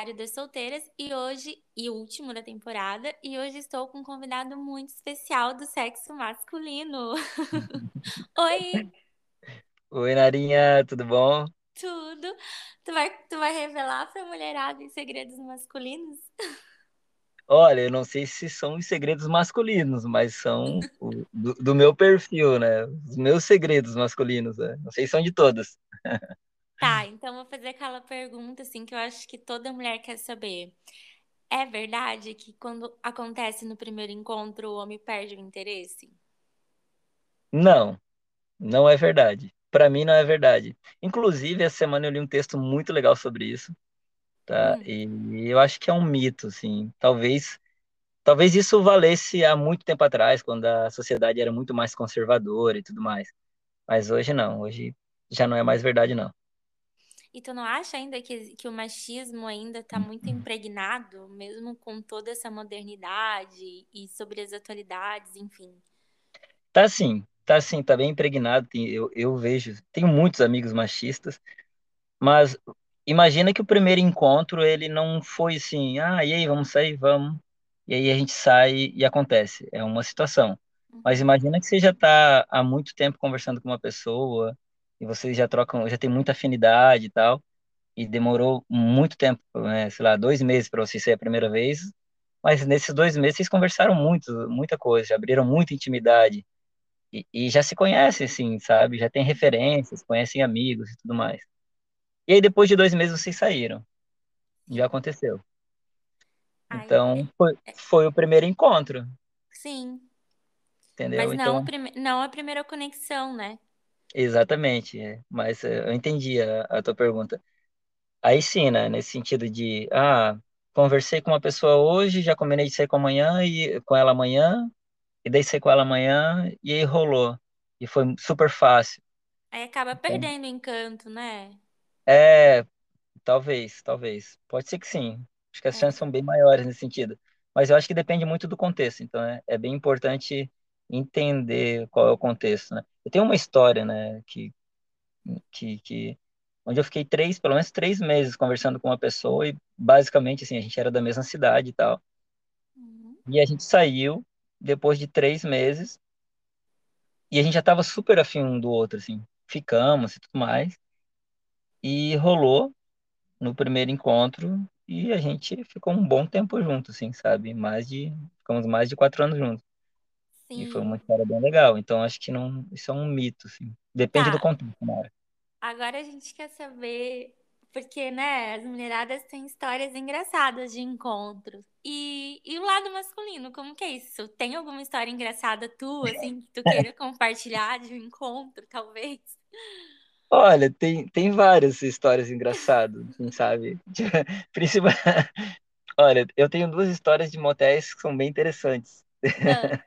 Diário das Solteiras e hoje, e último da temporada, e hoje estou com um convidado muito especial do sexo masculino. Oi, Oi, Narinha, tudo bom? tudo? Tu vai, tu vai revelar pra mulherada em segredos masculinos? Olha, eu não sei se são os segredos masculinos, mas são do, do meu perfil, né? Os meus segredos masculinos, né? Não sei se são de todas. Tá, então vou fazer aquela pergunta assim que eu acho que toda mulher quer saber. É verdade que quando acontece no primeiro encontro o homem perde o interesse? Não, não é verdade. Para mim, não é verdade. Inclusive, essa semana eu li um texto muito legal sobre isso, tá? Hum, E eu acho que é um mito, assim. Talvez, talvez isso valesse há muito tempo atrás, quando a sociedade era muito mais conservadora e tudo mais. Mas hoje não, hoje já não é mais verdade, não. E tu não acha ainda que, que o machismo ainda tá muito impregnado, mesmo com toda essa modernidade e sobre as atualidades, enfim? Tá sim, tá sim, tá bem impregnado. Eu, eu vejo, tenho muitos amigos machistas, mas imagina que o primeiro encontro ele não foi assim, ah, e aí, vamos sair? Vamos. E aí a gente sai e acontece. É uma situação. Mas Uhum, imagina que você já tá há muito tempo conversando com uma pessoa e vocês já trocam, já tem muita afinidade e tal, e demorou muito tempo, né, sei lá, dois meses para vocês ser a primeira vez. Mas nesses dois meses vocês conversaram muito, muita coisa, já abriram muita intimidade e, e já se conhece, assim, sabe? Já tem referências, conhecem amigos e tudo mais. E aí, depois de dois meses, vocês saíram. Já aconteceu. Então, é- foi, é- foi o primeiro encontro, sim. Mas entendeu? não, o Então, prime... não a primeira conexão, né? Exatamente. é. Mas é, eu entendi a, a tua pergunta. Aí sim, né? Nesse sentido de, ah, conversei com uma pessoa hoje, já combinei de sair com amanhã e com ela amanhã, e daí saí com ela amanhã, e aí rolou. E foi super fácil. Aí acaba Então, perdendo o encanto, né? é, Talvez, talvez. Pode ser que sim. Acho que as chances É. são bem maiores nesse sentido. Mas eu acho que depende muito do contexto. Então, é, é bem importante entender qual é o contexto, né? Eu tenho uma história, né, que, que, que onde eu fiquei três, pelo menos três meses conversando com uma pessoa e basicamente, assim, a gente era da mesma cidade e tal. Uhum. E a gente saiu depois de três meses e a gente já estava super afim um do outro, assim. Ficamos e tudo mais. E rolou. no primeiro encontro e a gente ficou um bom tempo junto, assim, sabe? Mais de, ficamos mais de quatro anos juntos. E foi uma Sim. história bem legal. Então acho que não, isso é um mito, assim. Depende do Tá, contexto, né? agora a gente quer saber, porque, né, as mulheradas têm histórias engraçadas de encontros. E, e o lado masculino, como que é isso? Tem alguma história engraçada tua, assim, que tu queira compartilhar de um encontro, talvez? Olha, tem, tem várias histórias engraçadas, assim, sabe? Principal... Olha, eu tenho duas histórias de motéis que são bem interessantes. Ah,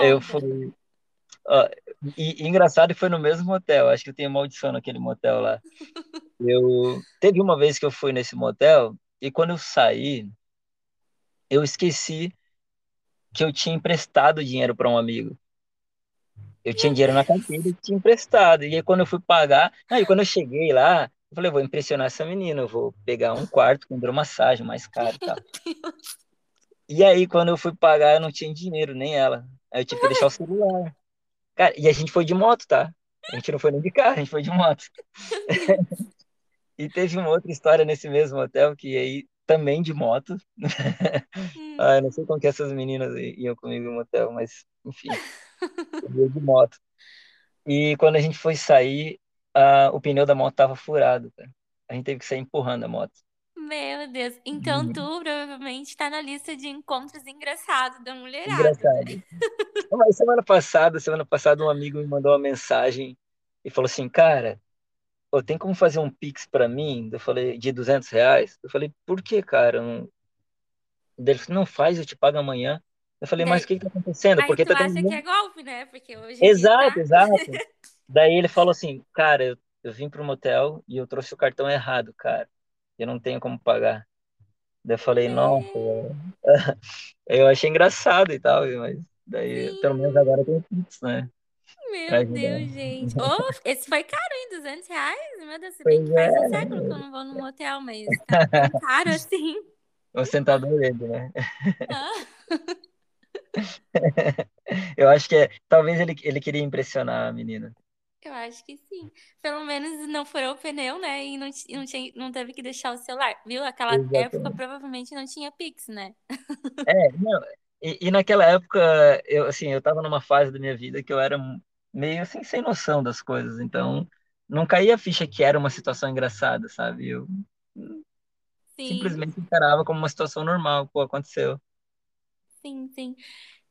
eu fui. ó, e, e engraçado foi no mesmo motel. Acho que eu tenho maldição naquele motel lá. Eu teve uma vez que eu fui nesse motel e quando eu saí, eu esqueci que eu tinha emprestado dinheiro para um amigo. Eu tinha dinheiro na carteira e tinha emprestado. E aí quando eu fui pagar, aí quando eu cheguei lá, eu falei, vou impressionar essa menina, eu vou pegar um quarto com hidromassagem mais caro e tal. E aí quando eu fui pagar, eu não tinha dinheiro, nem ela. Aí eu tive que deixar o celular. Cara, e a gente foi de moto, tá? A gente não foi nem de carro, a gente foi de moto. E teve uma outra história nesse mesmo hotel, que aí também de moto. Hum. Ah, eu não sei como que essas meninas iam comigo no motel, mas enfim, eu de moto. E quando a gente foi sair, o pneu da moto tava furado, cara. A gente teve que sair empurrando a moto. Meu Deus. Então tu E- provavelmente tá na lista de encontros engraçados da mulherada, né? Engraçado. Mas semana passada, semana passada, um amigo me mandou uma mensagem e falou assim, cara, tem como fazer um Pix pra mim? Eu falei, de 200 reais? Eu falei, por que, cara? Não... Ele falou, não faz, eu te pago amanhã. Eu falei, mas o que que tá acontecendo? aí Porque tu tá acha que é tendo... golpe, né? Porque hoje dia Exato, tá. exato. Daí ele falou assim, cara, eu, eu vim pro motel e eu trouxe o cartão errado, cara. Eu não tenho como pagar. Daí eu falei, nossa, Meu, eu achei engraçado e tal, mas daí, pelo menos sim. agora tem Pix, né? Meu Deus, gente. Oh, esse foi caro, hein? 200 reais? Meu Deus, se bem que faz um é, século que eu não vou no motel, mas tá tão caro assim. o sentador dele, né? Ah, Eu acho que é, talvez ele, ele queria impressionar a menina. Eu acho que sim. Pelo menos não furou o pneu, né? E não, não, tinha, não teve que deixar o celular. Viu? Aquela época Exatamente. provavelmente não tinha Pix, né? É, não, e, e naquela época, eu, assim, eu tava numa fase da minha vida que eu era meio assim, sem noção das coisas, então não caía a ficha que era uma situação engraçada, sabe? Eu Sim, simplesmente encarava como uma situação normal, pô, aconteceu. sim, sim.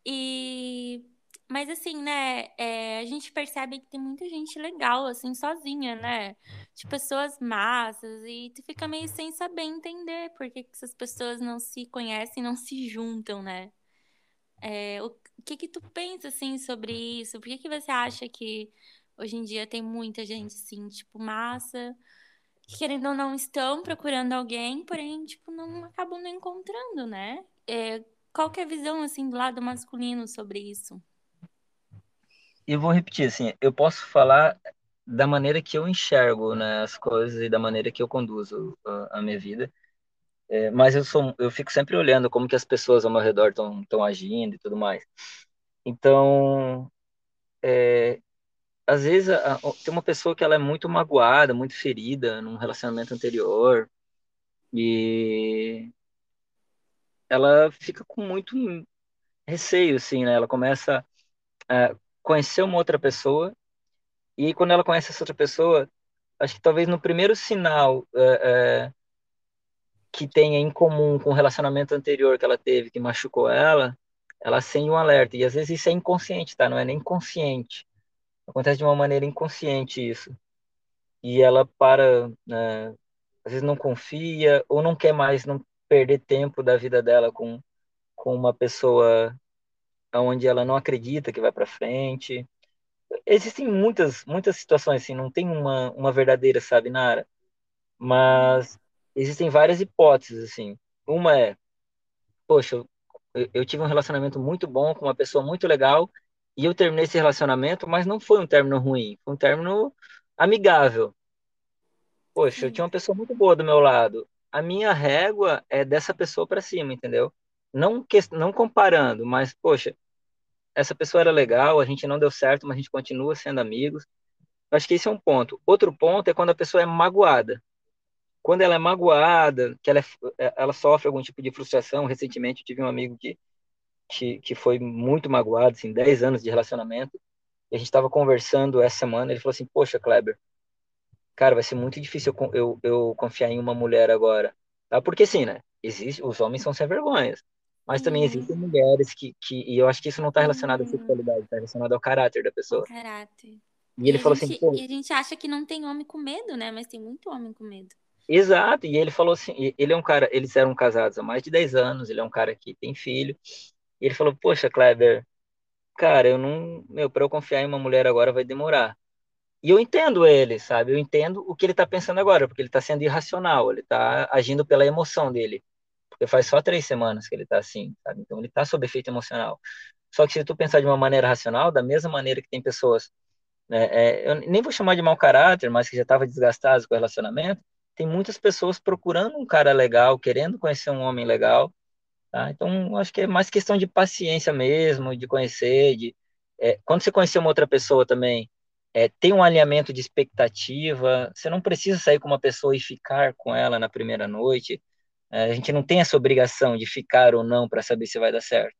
E mas assim, né, é, a gente percebe que tem muita gente legal, assim, sozinha, né? De pessoas massas, e tu fica meio sem saber entender por que que essas pessoas não se conhecem, não se juntam, né? É, o o que que tu pensa, assim, sobre isso? Por que que você acha que hoje em dia tem muita gente, assim, tipo, massa, que querendo ou não estão procurando alguém, porém, tipo, não acabam não encontrando, né? É, qual que é a visão, assim, do lado masculino sobre isso? E vou repetir, assim, eu posso falar da maneira que eu enxergo, né, as coisas e da maneira que eu conduzo a, a minha vida. É, mas eu sou, eu fico sempre olhando como que as pessoas ao meu redor estão agindo e tudo mais. Então, às vezes a- a- tem uma pessoa que ela é muito magoada, muito ferida num relacionamento anterior e ela fica com muito receio, assim, né? Ela começa a conhecer uma outra pessoa e quando ela conhece essa outra pessoa, acho que talvez no primeiro sinal é, é, que tenha em comum com o relacionamento anterior que ela teve, que machucou ela, ela acende um alerta. E às vezes isso é inconsciente, tá? Não é nem consciente. Acontece de uma maneira inconsciente isso. E ela para, né, às vezes não confia ou não quer mais não perder tempo da vida dela com, com uma pessoa onde ela não acredita que vai para frente. Existem muitas muitas situações assim, não tem uma, uma verdadeira, sabe, Nara? Mas existem várias hipóteses assim. Uma é poxa, eu, eu tive um relacionamento muito bom com uma pessoa muito legal e eu terminei esse relacionamento, mas não foi um término ruim, foi um término amigável. Poxa, eu tinha uma pessoa muito boa do meu lado. A minha régua é dessa pessoa para cima, entendeu? Não, que, não comparando, mas, poxa, essa pessoa era legal, a gente não deu certo, mas a gente continua sendo amigos. Acho que esse é um ponto. Outro ponto é quando a pessoa é magoada. Quando ela é magoada, que ela, é, ela sofre algum tipo de frustração. Recentemente eu tive um amigo que que, que foi muito magoado, assim, 10 anos de relacionamento. E a gente estava conversando essa semana, ele falou assim, poxa, Kleber, cara, vai ser muito difícil eu, eu, eu confiar em uma mulher agora. Tá? Porque assim, né, existe, os homens são sem vergonhas, mas também existem sim. mulheres que, que e eu acho que isso não está relacionado à Hum, sexualidade, está relacionado ao caráter da pessoa. caráter. E E ele a falou assim, gente, pô, e a gente acha que não tem homem com medo, né? Mas tem muito homem com medo. exato, e ele falou assim, e- ele é um cara, eles eram casados há mais de 10 anos, ele é um cara que tem filho, e ele falou, poxa, Kleber, cara, eu não, meu, para eu confiar em uma mulher agora vai demorar. E eu entendo ele, sabe? Eu entendo o que ele está pensando agora, porque ele está sendo irracional, ele está agindo pela emoção dele. Porque faz só três semanas que ele está assim, sabe? Então ele está sob efeito emocional. Só que se tu pensar de uma maneira racional, da mesma maneira que tem pessoas, né, é, eu nem vou chamar de mau caráter, mas que já estavam desgastadas com o relacionamento, tem muitas pessoas procurando um cara legal, querendo conhecer um homem legal, Tá? Então, acho que é mais questão de paciência mesmo, de conhecer, de é, quando você conhecer uma outra pessoa também, é, tem um alinhamento de expectativa. Você não precisa sair com uma pessoa e ficar com ela na primeira noite. É, a gente não tem essa obrigação de ficar ou não para saber se vai dar certo.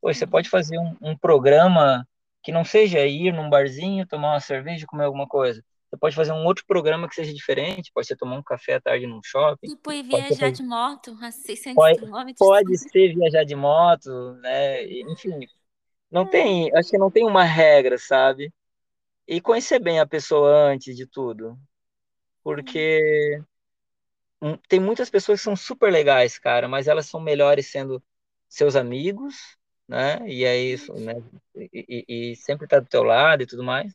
Poxa, você pode Sim. fazer um, um programa que não seja ir num barzinho, tomar uma cerveja, comer alguma coisa. Você pode fazer um outro programa que seja diferente. Pode ser tomar um café à tarde num shopping. Tipo, Pode ser viajar de moto a 600 Pode, quilômetros. pode ser viajar de moto, né? Enfim, não Ai, tem, acho que não tem uma regra, sabe? E conhecer bem a pessoa antes de tudo, sim, porque tem muitas pessoas que são super legais, cara, mas elas são melhores sendo seus amigos, né? E é isso, né? E, e- e sempre tá do teu lado e tudo mais.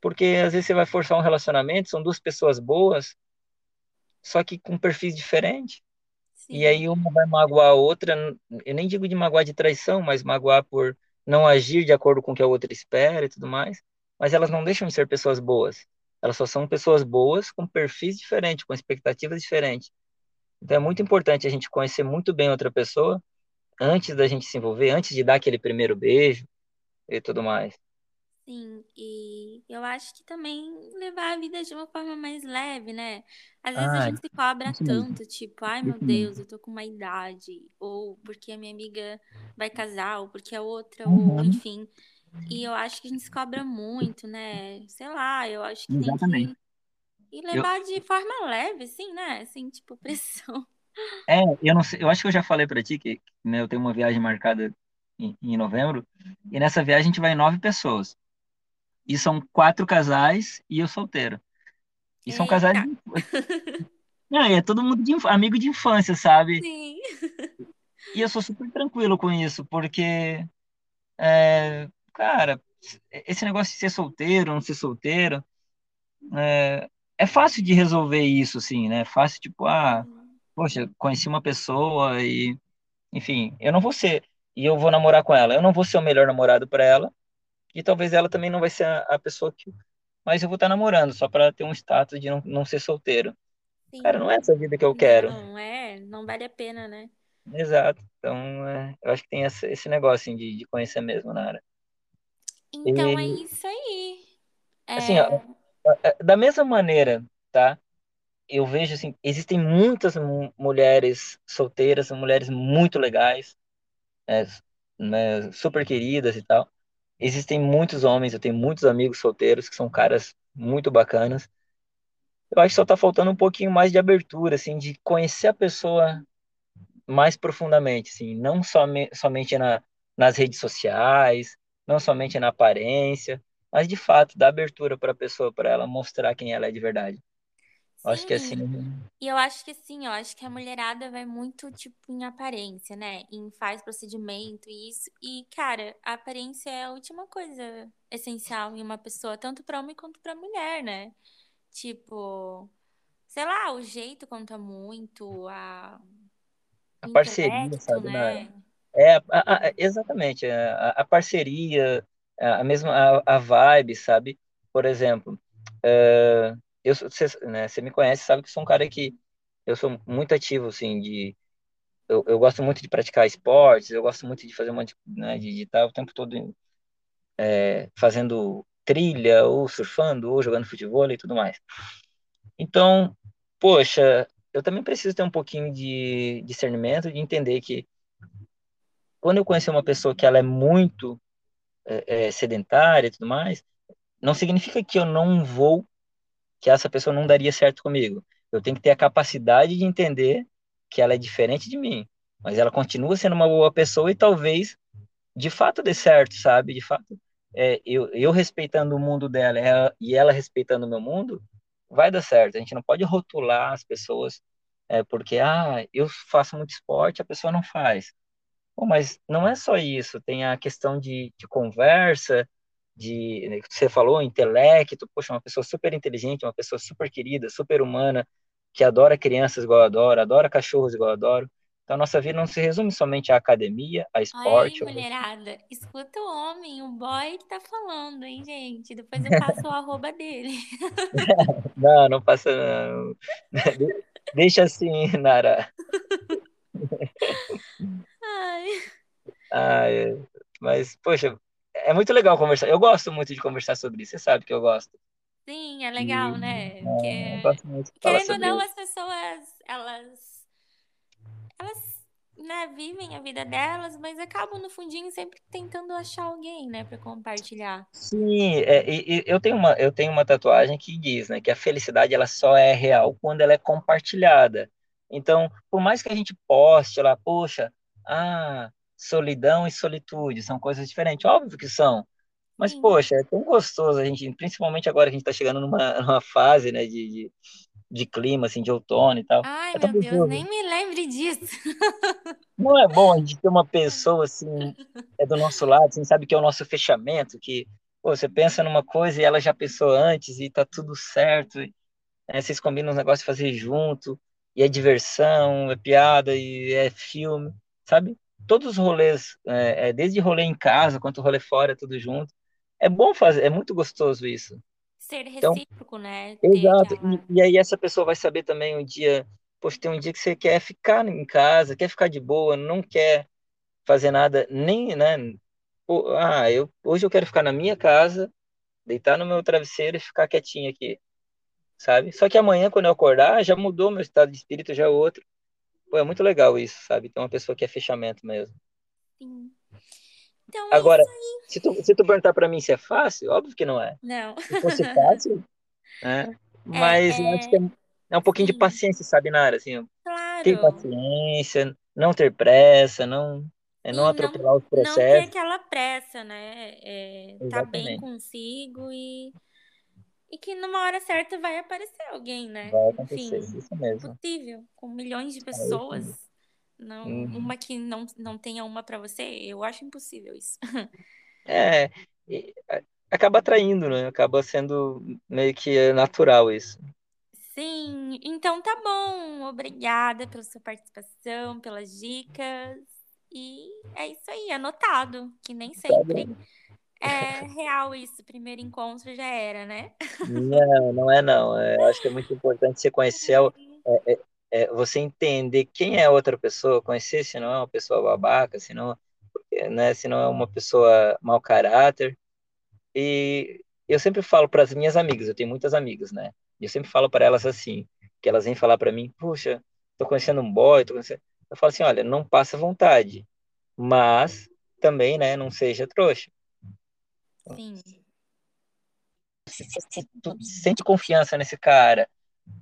Porque às vezes você vai forçar um relacionamento, são duas pessoas boas, só que com perfis diferentes. E sim. aí uma vai magoar a outra, eu nem digo de magoar de traição, mas magoar por não agir de acordo com o que a outra espera e tudo mais, mas elas não deixam de ser pessoas boas. Elas só são pessoas boas com perfis diferentes, com expectativas diferentes. Então é muito importante a gente conhecer muito bem outra pessoa antes da gente se envolver, antes de dar aquele primeiro beijo e tudo mais. Sim, e eu acho que também levar a vida de uma forma mais leve, né? Às vezes a Ah, gente se cobra mesmo, tanto, tipo, ai meu. Deus, eu tô com uma idade, ou porque a minha amiga vai casar, ou porque a outra, ou Uhum, enfim. E eu acho que a gente se cobra muito, né? Sei lá, eu acho que tem exatamente. que ir Eu, levar de forma leve, assim, né? Assim, tipo, pressão. é, eu não sei, eu acho que eu já falei para ti que, né, eu tenho uma viagem marcada em, em novembro, e nessa viagem a gente vai em nove pessoas. E são quatro casais e eu solteiro. E são casais Eita! de, não, e é todo mundo de, amigo de infância, sabe? Sim, E eu sou super tranquilo com isso, porque, é, cara, esse negócio de ser solteiro, não ser solteiro, é, é fácil de resolver isso, assim, né? Fácil, tipo, ah, sim, poxa, conheci uma pessoa e, enfim, eu não vou ser, e eu vou namorar com ela. Eu não vou ser o melhor namorado para ela, e talvez ela também não vai ser a, a pessoa que. Mas eu vou estar namorando, só para ter um status de não, não ser solteiro. Cara, não sim. é essa vida que eu quero. Não, é, não vale a pena, né? Exato. Então, é, eu acho que tem esse, esse negócio assim, de, de conhecer mesmo, Nara. Então é E, isso aí. assim, ó, É, é, da mesma maneira, tá? Eu vejo, assim, existem muitas mu- mulheres solteiras, mulheres muito legais, né, né, super queridas e tal. Existem muitos homens, eu tenho muitos amigos solteiros que são caras muito bacanas. Eu acho que só tá faltando um pouquinho mais de abertura, assim, de conhecer a pessoa mais profundamente, assim, não some, somente na, nas redes sociais, não somente na aparência, mas de fato dar abertura para a pessoa, para ela mostrar quem ela é de verdade. Eu acho que assim, sim, e eu acho que sim, eu acho que a mulherada vai muito, tipo, em aparência, né? Em faz procedimento e isso. E, cara, a aparência é a última coisa essencial em uma pessoa, tanto para homem quanto para mulher, né? Tipo, sei lá, o jeito conta muito, a... a parceria, sabe, na, né? É a- a- exatamente a, a parceria, a, a mesma a, vibe, sabe? Por exemplo, é, eu você, né, me conhece, sabe que sou um cara que eu sou muito ativo, assim, de eu, eu gosto muito de praticar esportes, eu gosto muito de fazer um monte, né, de, estar o tempo todo fazendo trilha, ou surfando, ou jogando futebol e tudo mais. Então, poxa, eu também preciso ter um pouquinho de discernimento, de entender que quando eu conhecer uma pessoa que ela é muito é, é, sedentária e tudo mais, não significa que eu não vou, que essa pessoa não daria certo comigo. Eu tenho que ter a capacidade de entender que ela é diferente de mim, mas ela continua sendo uma boa pessoa e talvez de fato dê certo, sabe? De fato, é, eu, eu respeitando o mundo dela ela, e ela respeitando o meu mundo, vai dar certo. A gente não pode rotular as pessoas é, porque, ah, eu faço muito esporte, a pessoa não faz. Pô, mas não é só isso, tem a questão de, de conversa, de, né, você falou, intelecto, poxa, uma pessoa super inteligente, uma pessoa super querida, super humana, que adora crianças igual eu adoro, adora cachorros igual eu adoro. Então, a nossa vida não se resume somente à academia, a Aí, esporte, mulherada, escuta o homem, o boy que tá falando, hein, gente? Depois eu passo o arroba dele. Não, não passa não. De- Deixa assim, Nara. Ai, Ah, é. Mas, poxa, é muito legal conversar. Eu gosto muito de conversar sobre isso. Você sabe que eu gosto. sim, é E legal, né? é, eu Porque, gosto muito de querendo ou não, isso. as pessoas, elas, elas, né, vivem a vida delas, mas acabam no fundinho sempre tentando achar alguém, né, pra compartilhar. Sim, é, e, e eu tenho uma, eu tenho uma tatuagem que diz, né, que a felicidade ela só é real quando ela é compartilhada. Então, por mais que a gente poste lá, poxa, ah, solidão e solitude são coisas diferentes, óbvio que são. Mas, Sim. poxa, é tão gostoso a gente, principalmente agora que a gente está chegando numa, numa fase, né, de, de, de clima, assim, de outono e tal. Ai, É meu Deus, gostoso. nem me lembre disso. Não é bom a gente ter uma pessoa, assim, é do nosso lado, assim, sabe, que é o nosso fechamento, que, pô, você pensa numa coisa e ela já pensou antes e tá tudo certo, né, vocês combinam os negócios de fazer junto, e é diversão, é piada, e é filme, sabe? todos os rolês, é, é, desde rolê em casa quanto rolê fora, tudo junto. É bom fazer, é muito gostoso isso. Ser Então, recíproco, né? Ter exato. aquela. E, e aí essa pessoa vai saber também um dia, poxa, tem um dia que você quer ficar em casa, quer ficar de boa, não quer fazer nada, nem, né? Ah, eu, hoje eu quero ficar na minha casa, deitar no meu travesseiro e ficar quietinho aqui, sabe? Só que amanhã, quando eu acordar, já mudou meu estado de espírito, já é outro. Pô, é muito legal isso, sabe? Tem uma pessoa que é fechamento mesmo. Sim. Então é Agora, se tu, se tu perguntar pra mim se é fácil, óbvio que não é. Não. Se fosse fácil, né? É, Mas é, é, é um pouquinho de sim, paciência, sabe, Nara? Assim, ter claro. paciência, não ter pressa, não, é não não, atropelar os não ter processos. aquela pressa, né? É, tá bem consigo e, e que numa hora certa vai aparecer alguém, né? Vai acontecer. Enfim, Isso mesmo. impossível. Com milhões de É pessoas, mesmo. não, Uhum. uma que não, não tenha uma pra você, eu acho impossível isso. É, acaba atraindo, né? Acaba sendo meio que é, natural isso. Sim, então tá bom. Obrigada pela sua participação, pelas dicas. E é isso aí, anotado, que nem Tá sempre bom. É real isso. Primeiro encontro já era, né? Não, não é não. É, eu acho que é muito importante você conhecer, é, é, é, você entender quem é a outra pessoa, conhecer se não é uma pessoa babaca, se não, né, se não é uma pessoa mau caráter. E eu sempre falo para as minhas amigas, eu tenho muitas amigas, né? E eu sempre falo para elas assim, que elas vêm falar para mim, puxa, tô conhecendo um boy, tô conhecendo... Eu falo assim, olha, não passa vontade, mas também, né, não seja trouxa. Sim, Se, se tu sente confiança nesse cara,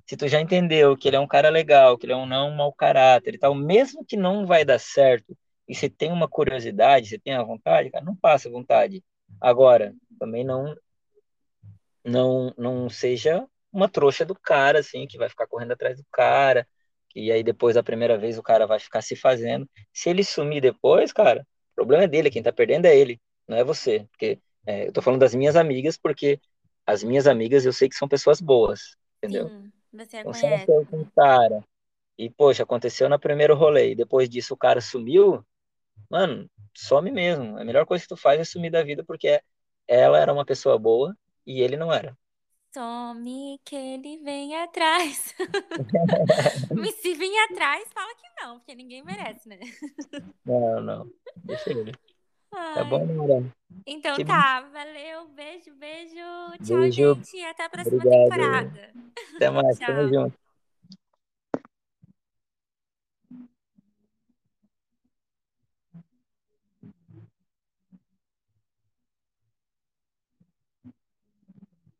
se tu já entendeu que ele é um cara legal, que ele é um não mau caráter e tal, mesmo que não vai dar certo, e você tem uma curiosidade, você tem a vontade, cara, não passa vontade. Agora, também não não não seja uma trouxa do cara assim, que vai ficar correndo atrás do cara, que aí depois da primeira vez o cara vai ficar se fazendo. Se ele sumir depois, cara, o problema é dele, quem tá perdendo é ele, não é você, porque é, eu tô falando das minhas amigas porque as minhas amigas eu sei que são pessoas boas, entendeu? sim, você Então, se conhece. saiu com um cara e, poxa, aconteceu no primeiro rolê e depois disso o cara sumiu, mano, some mesmo. A melhor coisa que tu faz é sumir da vida porque ela era uma pessoa boa e ele não era. Some que ele vem atrás. Mas se vir atrás, fala que não, porque ninguém merece, né? Não, não. Deixa ele. Tá bom. Nora? Então Que bom. tá, valeu, beijo, beijo. Tchau, Beijo. gente. Até a próxima Obrigado. temporada. Até mais. Tamo junto.